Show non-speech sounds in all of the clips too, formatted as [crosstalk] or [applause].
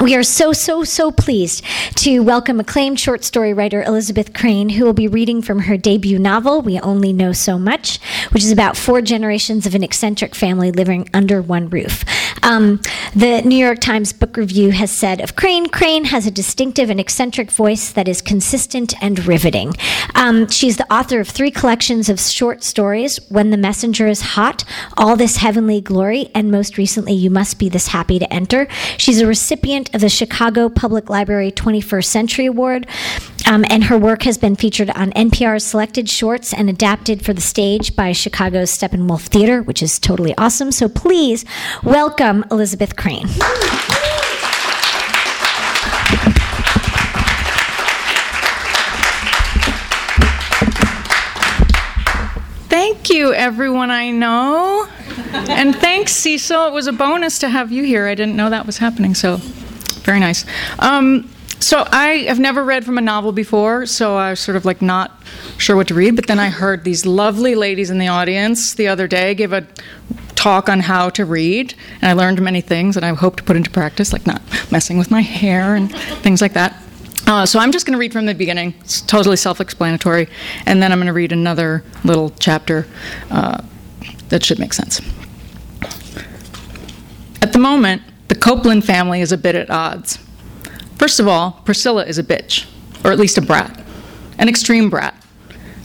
We are so, so, so pleased to welcome acclaimed short story writer Elizabeth Crane, who will be reading from her debut novel, We Only Know So Much, which is about four generations of an eccentric family living under one roof. Um, the New York Times Book Review has said of Crane, Crane has a distinctive and eccentric voice that is consistent and riveting. Um, she's the author of three collections of short stories When the Messenger is Hot, All This Heavenly Glory, and most recently, You Must Be This Happy to Enter. She's a recipient of the Chicago Public Library 21st Century Award, um, and her work has been featured on NPR's Selected Shorts and adapted for the stage by Chicago's Steppenwolf Theater, which is totally awesome. So please welcome Elizabeth Crane. Thank you, everyone I know. And thanks, Cecil. It was a bonus to have you here. I didn't know that was happening, so very nice. Um, so I have never read from a novel before, so I was sort of like not sure what to read. But then I heard these lovely ladies in the audience the other day give a talk on how to read, and I learned many things that I hope to put into practice, like not messing with my hair and things like that. Uh, so I'm just going to read from the beginning. It's totally self-explanatory, and then I'm going to read another little chapter uh, that should make sense. At the moment, the Copeland family is a bit at odds. First of all, Priscilla is a bitch, or at least a brat, an extreme brat.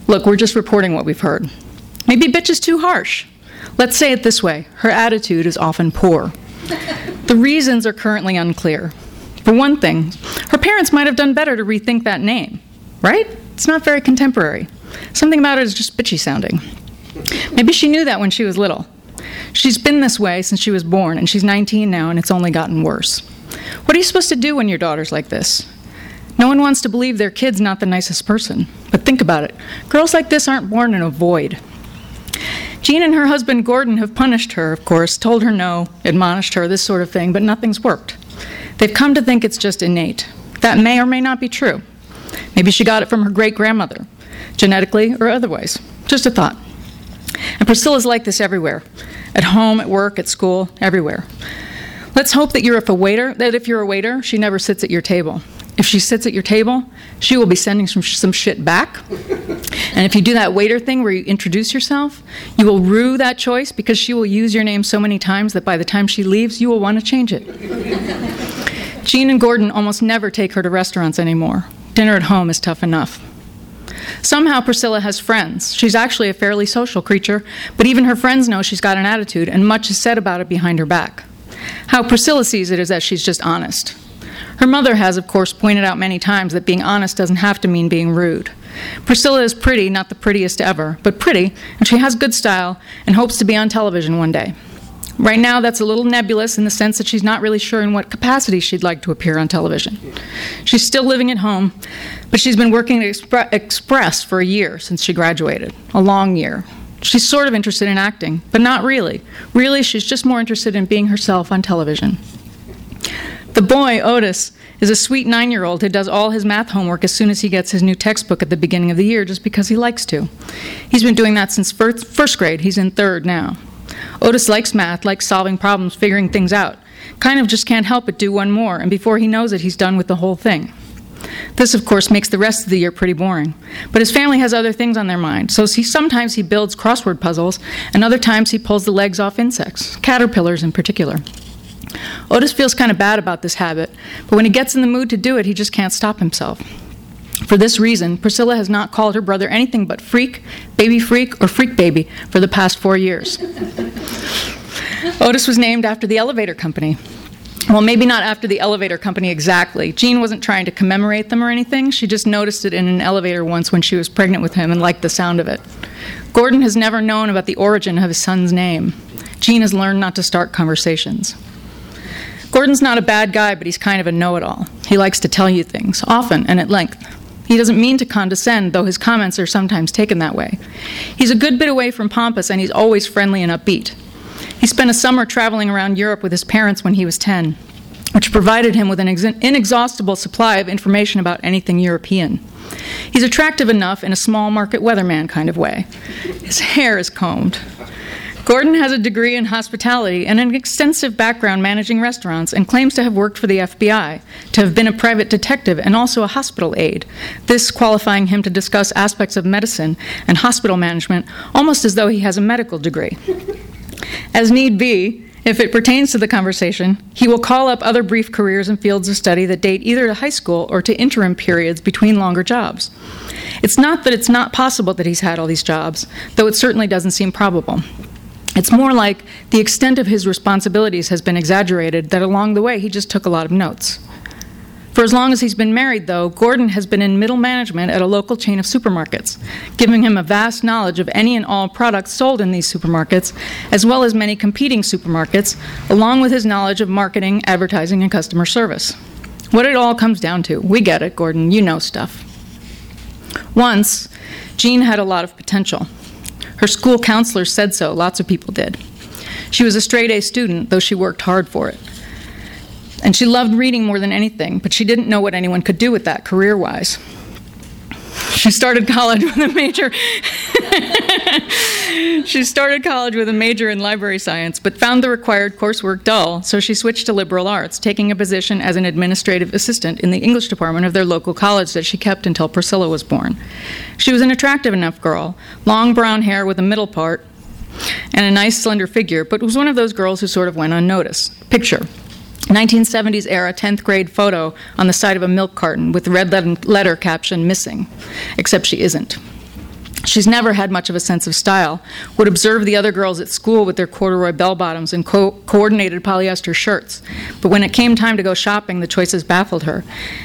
Look, we're just reporting what we've heard. Maybe bitch is too harsh. Let's say it this way her attitude is often poor. The reasons are currently unclear. For one thing, her parents might have done better to rethink that name, right? It's not very contemporary. Something about it is just bitchy sounding. Maybe she knew that when she was little. She's been this way since she was born, and she's 19 now, and it's only gotten worse. What are you supposed to do when your daughter's like this? No one wants to believe their kid's not the nicest person. But think about it girls like this aren't born in a void. Jean and her husband Gordon have punished her, of course, told her no, admonished her, this sort of thing, but nothing's worked. They've come to think it's just innate. That may or may not be true. Maybe she got it from her great grandmother, genetically or otherwise. Just a thought. And Priscilla's like this everywhere at home, at work, at school, everywhere. Let's hope that you're if a waiter, that if you're a waiter, she never sits at your table. If she sits at your table, she will be sending some, some shit back. And if you do that waiter thing where you introduce yourself, you will rue that choice because she will use your name so many times that by the time she leaves, you will want to change it. Jean and Gordon almost never take her to restaurants anymore. Dinner at home is tough enough. Somehow Priscilla has friends. She's actually a fairly social creature, but even her friends know she's got an attitude, and much is said about it behind her back. How Priscilla sees it is that she's just honest. Her mother has, of course, pointed out many times that being honest doesn't have to mean being rude. Priscilla is pretty, not the prettiest ever, but pretty, and she has good style and hopes to be on television one day. Right now, that's a little nebulous in the sense that she's not really sure in what capacity she'd like to appear on television. She's still living at home, but she's been working at Expre- Express for a year since she graduated, a long year. She's sort of interested in acting, but not really. Really, she's just more interested in being herself on television. The boy, Otis, is a sweet nine year old who does all his math homework as soon as he gets his new textbook at the beginning of the year just because he likes to. He's been doing that since first, first grade. He's in third now. Otis likes math, likes solving problems, figuring things out. Kind of just can't help but do one more, and before he knows it, he's done with the whole thing. This, of course, makes the rest of the year pretty boring. But his family has other things on their mind, so he, sometimes he builds crossword puzzles, and other times he pulls the legs off insects, caterpillars in particular. Otis feels kind of bad about this habit, but when he gets in the mood to do it, he just can't stop himself. For this reason, Priscilla has not called her brother anything but freak, baby freak, or freak baby for the past four years. Otis was named after the elevator company. Well, maybe not after the elevator company exactly. Jean wasn't trying to commemorate them or anything. She just noticed it in an elevator once when she was pregnant with him and liked the sound of it. Gordon has never known about the origin of his son's name. Jean has learned not to start conversations. Gordon's not a bad guy, but he's kind of a know it all. He likes to tell you things, often and at length. He doesn't mean to condescend, though his comments are sometimes taken that way. He's a good bit away from pompous, and he's always friendly and upbeat. He spent a summer traveling around Europe with his parents when he was 10, which provided him with an inexhaustible supply of information about anything European. He's attractive enough in a small market weatherman kind of way. His hair is combed. Gordon has a degree in hospitality and an extensive background managing restaurants and claims to have worked for the FBI, to have been a private detective and also a hospital aide, this qualifying him to discuss aspects of medicine and hospital management almost as though he has a medical degree. As need be, if it pertains to the conversation, he will call up other brief careers and fields of study that date either to high school or to interim periods between longer jobs. It's not that it's not possible that he's had all these jobs, though it certainly doesn't seem probable. It's more like the extent of his responsibilities has been exaggerated, that along the way he just took a lot of notes. For as long as he's been married, though, Gordon has been in middle management at a local chain of supermarkets, giving him a vast knowledge of any and all products sold in these supermarkets, as well as many competing supermarkets, along with his knowledge of marketing, advertising, and customer service. What it all comes down to, we get it, Gordon, you know stuff. Once, Jean had a lot of potential. Her school counselor said so, lots of people did. She was a straight A student, though she worked hard for it. And she loved reading more than anything, but she didn't know what anyone could do with that career wise. She started college [laughs] with a major. [laughs] she started college with a major in library science, but found the required coursework dull, so she switched to liberal arts, taking a position as an administrative assistant in the English department of their local college that she kept until Priscilla was born. She was an attractive enough girl, long brown hair with a middle part, and a nice slender figure, but was one of those girls who sort of went unnoticed. Picture 1970s era 10th grade photo on the side of a milk carton with red letter caption missing, except she isn't. She's never had much of a sense of style, would observe the other girls at school with their corduroy bell bottoms and co- coordinated polyester shirts. But when it came time to go shopping, the choices baffled her,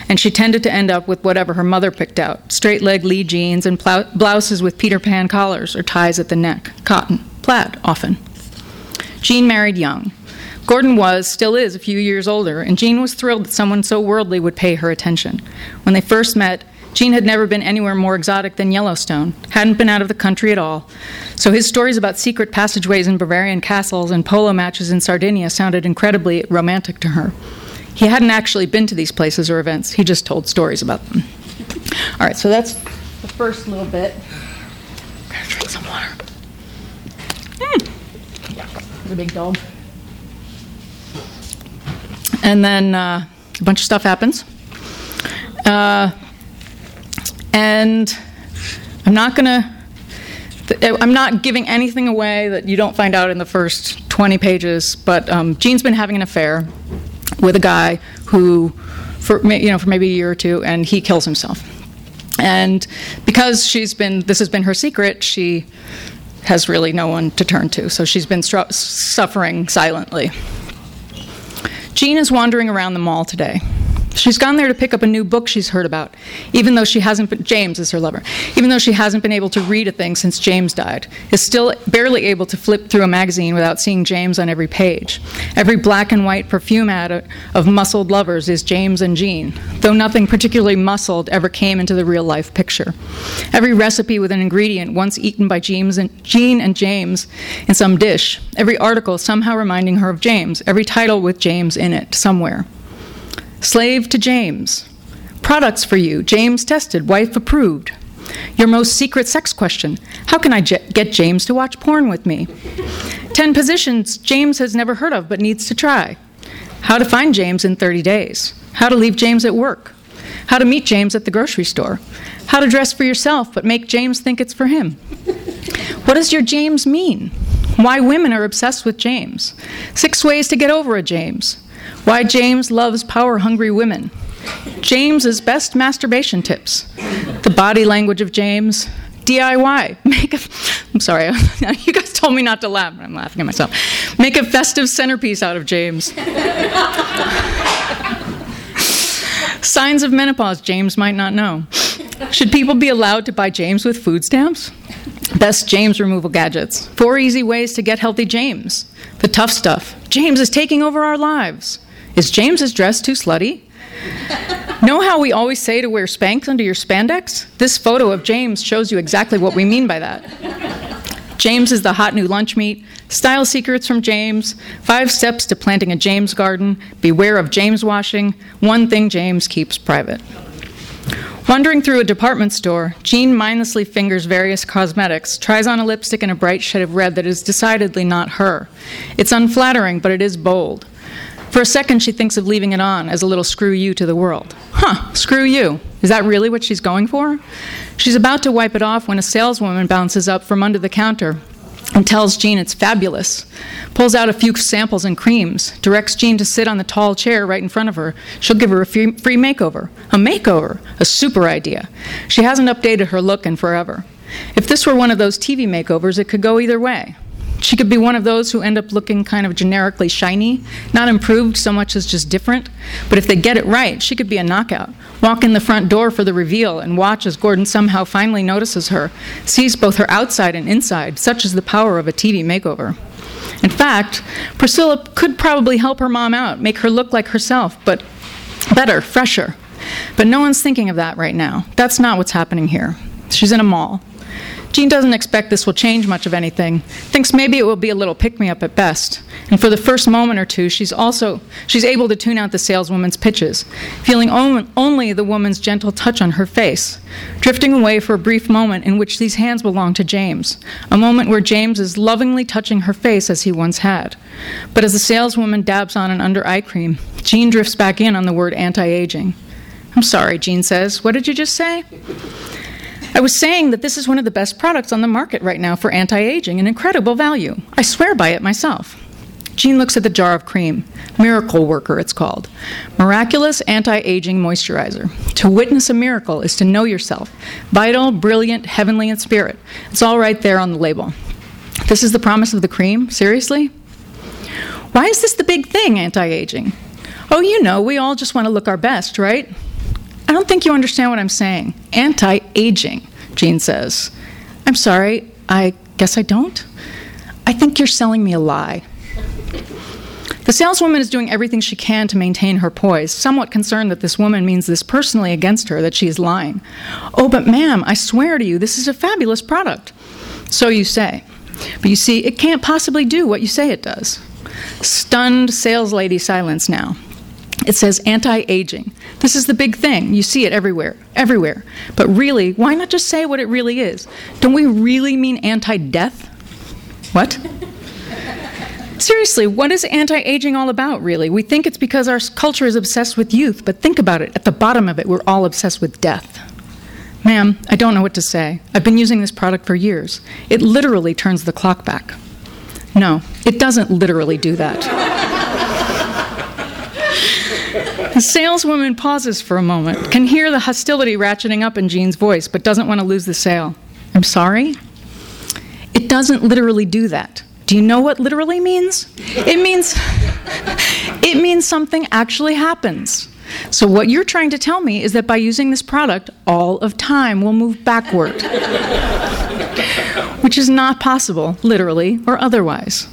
and she tended to end up with whatever her mother picked out straight leg Lee jeans and blouses with Peter Pan collars or ties at the neck, cotton, plaid often. Jean married young. Gordon was, still is, a few years older, and Jean was thrilled that someone so worldly would pay her attention. When they first met, Jean had never been anywhere more exotic than Yellowstone, hadn't been out of the country at all. So his stories about secret passageways in Bavarian castles and polo matches in Sardinia sounded incredibly romantic to her. He hadn't actually been to these places or events, he just told stories about them. All right, so that's the first little bit. Gotta drink some water. Mm. a big dog. And then uh, a bunch of stuff happens. Uh, and I'm not going to. I'm not giving anything away that you don't find out in the first 20 pages, but um, Jean's been having an affair with a guy who, for you know, for maybe a year or two, and he kills himself. And because she's been, this has been her secret, she has really no one to turn to. So she's been stru- suffering silently. Jean is wandering around the mall today. She's gone there to pick up a new book she's heard about, even though she hasn't been, James is her lover, even though she hasn't been able to read a thing since James died, is still barely able to flip through a magazine without seeing James on every page. Every black and white perfume ad of muscled lovers is James and Jean, though nothing particularly muscled ever came into the real life picture. Every recipe with an ingredient once eaten by James and, Jean and James in some dish, every article somehow reminding her of James, every title with James in it somewhere. Slave to James. Products for you. James tested. Wife approved. Your most secret sex question How can I j- get James to watch porn with me? 10 positions James has never heard of but needs to try. How to find James in 30 days. How to leave James at work. How to meet James at the grocery store. How to dress for yourself but make James think it's for him. What does your James mean? Why women are obsessed with James. Six ways to get over a James. Why James loves power hungry women. James's best masturbation tips, the body language of James, DIY. Make a, I'm sorry, [laughs] you guys told me not to laugh, but I'm laughing at myself. Make a festive centerpiece out of James. [laughs] Signs of menopause James might not know. Should people be allowed to buy James with food stamps? Best James removal gadgets. Four easy ways to get healthy James. The tough stuff. James is taking over our lives. Is James's dress too slutty? [laughs] know how we always say to wear Spanx under your spandex? This photo of James shows you exactly what we mean by that. James is the hot new lunch meat. Style secrets from James. Five steps to planting a James garden. Beware of James washing. One thing James keeps private. Wandering through a department store, Jean mindlessly fingers various cosmetics, tries on a lipstick in a bright shade of red that is decidedly not her. It's unflattering, but it is bold. For a second, she thinks of leaving it on as a little screw you to the world. Huh, screw you. Is that really what she's going for? She's about to wipe it off when a saleswoman bounces up from under the counter and tells Jean it's fabulous, pulls out a few samples and creams, directs Jean to sit on the tall chair right in front of her. She'll give her a free, free makeover. A makeover! A super idea. She hasn't updated her look in forever. If this were one of those TV makeovers, it could go either way. She could be one of those who end up looking kind of generically shiny, not improved so much as just different. But if they get it right, she could be a knockout. Walk in the front door for the reveal and watch as Gordon somehow finally notices her, sees both her outside and inside. Such is the power of a TV makeover. In fact, Priscilla could probably help her mom out, make her look like herself, but better, fresher. But no one's thinking of that right now. That's not what's happening here. She's in a mall. Jean doesn't expect this will change much of anything, thinks maybe it will be a little pick me up at best. And for the first moment or two, she's also she's able to tune out the saleswoman's pitches, feeling only the woman's gentle touch on her face, drifting away for a brief moment in which these hands belong to James, a moment where James is lovingly touching her face as he once had. But as the saleswoman dabs on an under eye cream, Jean drifts back in on the word anti aging. I'm sorry, Jean says. What did you just say? I was saying that this is one of the best products on the market right now for anti aging, an incredible value. I swear by it myself. Jean looks at the jar of cream. Miracle Worker, it's called. Miraculous anti aging moisturizer. To witness a miracle is to know yourself. Vital, brilliant, heavenly in spirit. It's all right there on the label. This is the promise of the cream? Seriously? Why is this the big thing, anti aging? Oh, you know, we all just want to look our best, right? I don't think you understand what I'm saying. Anti aging, Jean says. I'm sorry, I guess I don't. I think you're selling me a lie. The saleswoman is doing everything she can to maintain her poise, somewhat concerned that this woman means this personally against her, that she is lying. Oh, but ma'am, I swear to you, this is a fabulous product. So you say. But you see, it can't possibly do what you say it does. Stunned sales lady silence now. It says anti aging. This is the big thing. You see it everywhere, everywhere. But really, why not just say what it really is? Don't we really mean anti death? What? [laughs] Seriously, what is anti aging all about, really? We think it's because our culture is obsessed with youth, but think about it. At the bottom of it, we're all obsessed with death. Ma'am, I don't know what to say. I've been using this product for years. It literally turns the clock back. No, it doesn't literally do that. The saleswoman pauses for a moment, can hear the hostility ratcheting up in Jean's voice, but doesn't want to lose the sale. I'm sorry? It doesn't literally do that. Do you know what literally means? It means [laughs] it means something actually happens. So what you're trying to tell me is that by using this product, all of time will move backward. [laughs] Which is not possible, literally or otherwise.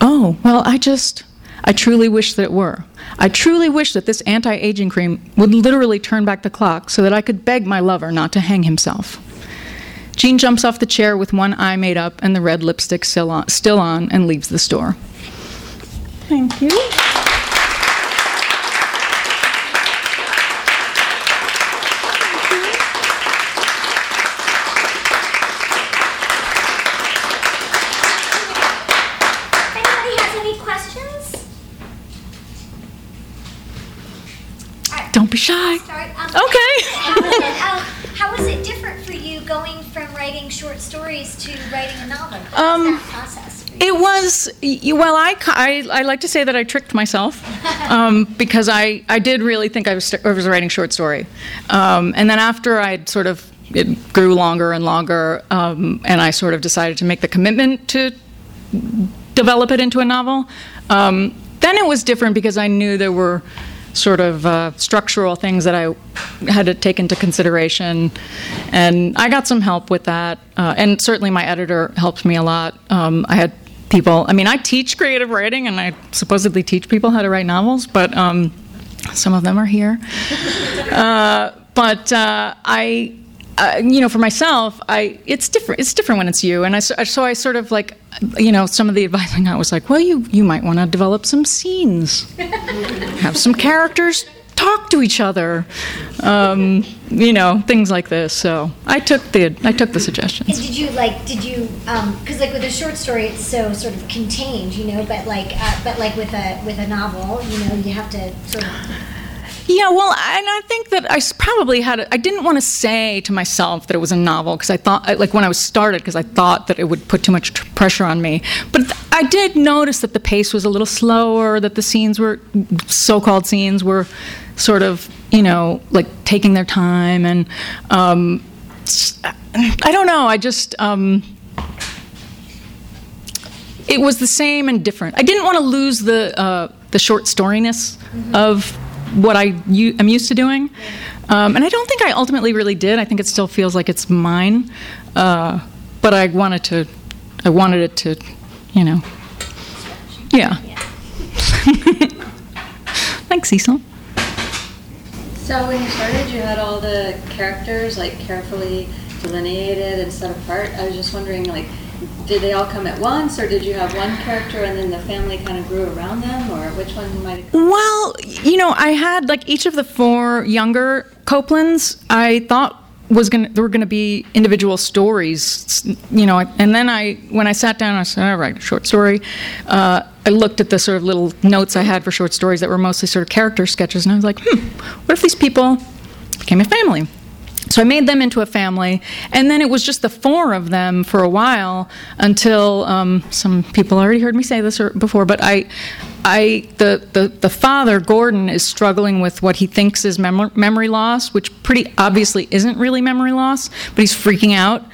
Oh, well, I just I truly wish that it were. I truly wish that this anti aging cream would literally turn back the clock so that I could beg my lover not to hang himself. Jean jumps off the chair with one eye made up and the red lipstick still on, still on and leaves the store. Thank you. Don't be shy. Start, um, okay. [laughs] um, how was it different for you going from writing short stories to writing a novel? Um, that process? It was well. I, I, I like to say that I tricked myself [laughs] um, because I, I did really think I was st- I was writing short story, um, and then after I sort of it grew longer and longer, um, and I sort of decided to make the commitment to develop it into a novel. Um, then it was different because I knew there were sort of uh, structural things that I had to take into consideration, and I got some help with that. Uh, and certainly, my editor helped me a lot. Um, I had people. I mean, I teach creative writing, and I supposedly teach people how to write novels, but um, some of them are here. Uh, but uh, I uh, you know, for myself, I it's different. It's different when it's you, and I so, so I sort of like, you know, some of the advice I got was like, well, you you might want to develop some scenes, have some characters talk to each other, um, you know, things like this. So I took the I took the And suggestions. did you like? Did you? Because like with a short story, it's so sort of contained, you know. But like, uh, but like with a with a novel, you know, you have to sort of. Yeah, well, and I think that I probably had—I didn't want to say to myself that it was a novel because I thought, like when I was started, because I thought that it would put too much tr- pressure on me. But th- I did notice that the pace was a little slower, that the scenes were, so-called scenes were, sort of, you know, like taking their time, and um, I don't know. I just. Um, it was the same and different. I didn't want to lose the uh, the short storyness of what I am used to doing, um, and I don't think I ultimately really did. I think it still feels like it's mine, uh, but I wanted to. I wanted it to, you know. Yeah. [laughs] Thanks, Cecil. So when you started, you had all the characters like carefully delineated and set apart. I was just wondering, like, did they all come at once, or did you have one character and then the family kind of grew around them, or which one might have come? Well, you know, I had like each of the four younger Copelands. I thought was gonna there were gonna be individual stories, you know. And then I, when I sat down, I said, "All right, short story." Uh, I looked at the sort of little notes I had for short stories that were mostly sort of character sketches, and I was like, "Hmm, what if these people became a family?" So I made them into a family, and then it was just the four of them for a while until um, some people already heard me say this before, but I, I the, the the father Gordon is struggling with what he thinks is mem- memory loss, which pretty obviously isn't really memory loss, but he's freaking out.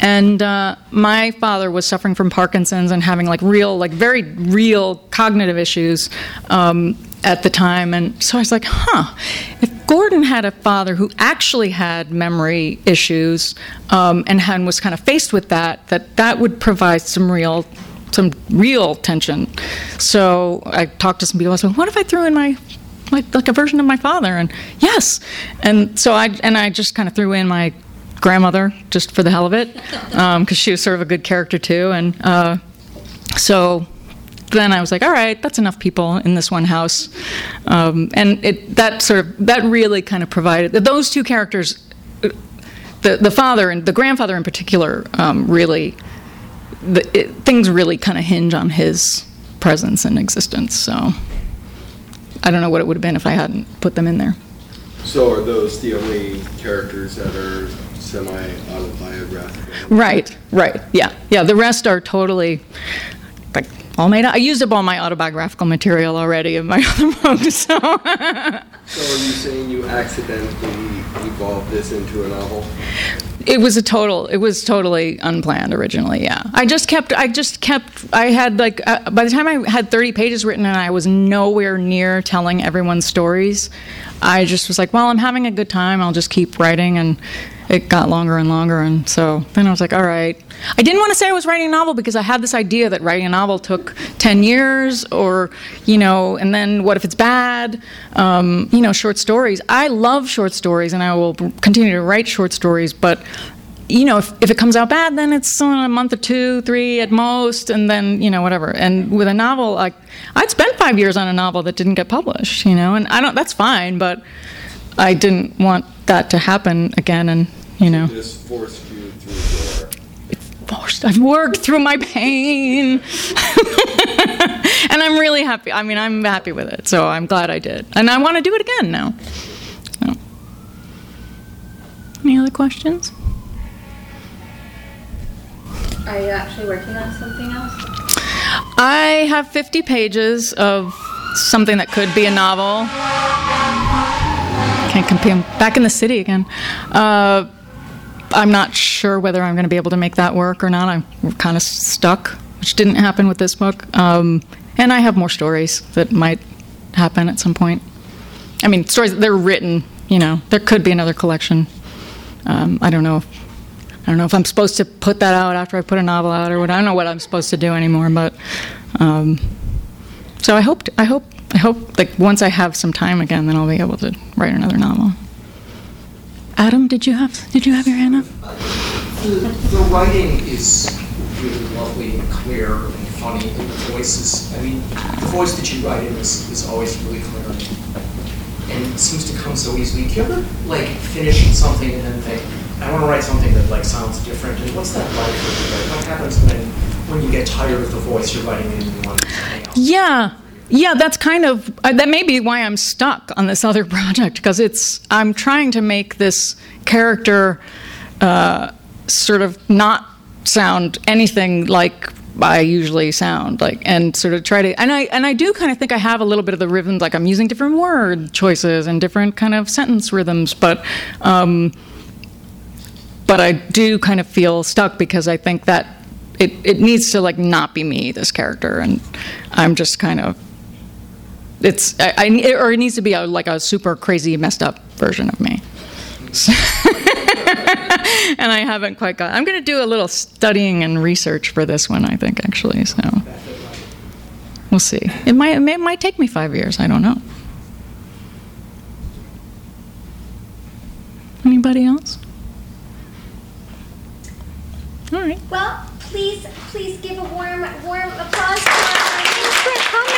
And uh, my father was suffering from Parkinson's and having like real, like very real cognitive issues um, at the time. And so I was like, huh, if Gordon had a father who actually had memory issues um, and had, was kind of faced with that, that that would provide some real some real tension. So I talked to some people. I said, "What if I threw in my, my like a version of my father?" And yes, and so I and I just kind of threw in my grandmother just for the hell of it, because she was sort of a good character too. And uh, so then I was like, all right, that's enough people in this one house, um, and it that sort of that really kind of provided those two characters. uh, The, the father and the grandfather in particular um, really the, it, things really kind of hinge on his presence and existence. So I don't know what it would have been if I hadn't put them in there. So are those the only characters that are semi-autobiographical? Right, right, yeah, yeah. The rest are totally like all made up. I used up all my autobiographical material already in my [laughs] other books. So So are you saying you accidentally evolved this into a novel? it was a total. It was totally unplanned originally. Yeah, I just kept. I just kept. I had like uh, by the time I had 30 pages written and I was nowhere near telling everyone's stories. I just was like, well, I'm having a good time. I'll just keep writing and. It got longer and longer, and so then I was like, all right. I didn't want to say I was writing a novel because I had this idea that writing a novel took 10 years, or, you know, and then what if it's bad? Um, you know, short stories. I love short stories, and I will continue to write short stories, but you know, if, if it comes out bad, then it's a month or two, three at most, and then, you know, whatever. And with a novel, like, I'd spent five years on a novel that didn't get published, you know, and I don't, that's fine, but I didn't want that to happen again, and, you know. This forced you through your Forced. I've worked through my pain. [laughs] and I'm really happy. I mean, I'm happy with it, so I'm glad I did. And I want to do it again now. So. Any other questions? Are you actually working on something else? I have 50 pages of something that could be a novel. Can't compete. I'm back in the city again. Uh, I'm not sure whether I'm going to be able to make that work or not. I'm kind of stuck, which didn't happen with this book. Um, and I have more stories that might happen at some point. I mean, stories they're written. You know, there could be another collection. Um, I don't know. If, I don't know if I'm supposed to put that out after I put a novel out or what. I don't know what I'm supposed to do anymore. But um, so I hope. I hope. I hope. Like once I have some time again, then I'll be able to write another novel. Adam, did you have did you have your hand up? The, the writing is really lovely and clear and funny, and the voice is. I mean, the voice that you write in is, is always really clear and it seems to come so easily. Do you ever like finish something and then think, I want to write something that like sounds different? And what's that like for you? Like, what happens when when you get tired of the voice you're writing in and you want something else? Yeah. Yeah, that's kind of uh, that may be why I'm stuck on this other [laughs] project because it's I'm trying to make this character uh, sort of not sound anything like I usually sound like, and sort of try to, and I and I do kind of think I have a little bit of the rhythms, like I'm using different word choices and different kind of sentence rhythms, but. Um, but I do kind of feel stuck because I think that it, it needs to like not be me, this character, and I'm just kind of it's I, I or it needs to be a, like a super crazy messed up version of me. So [laughs] and I haven't quite got. I'm going to do a little studying and research for this one. I think actually, so we'll see. It might it, it might take me five years. I don't know. Anybody else? All right. Well, please, please give a warm, warm applause for our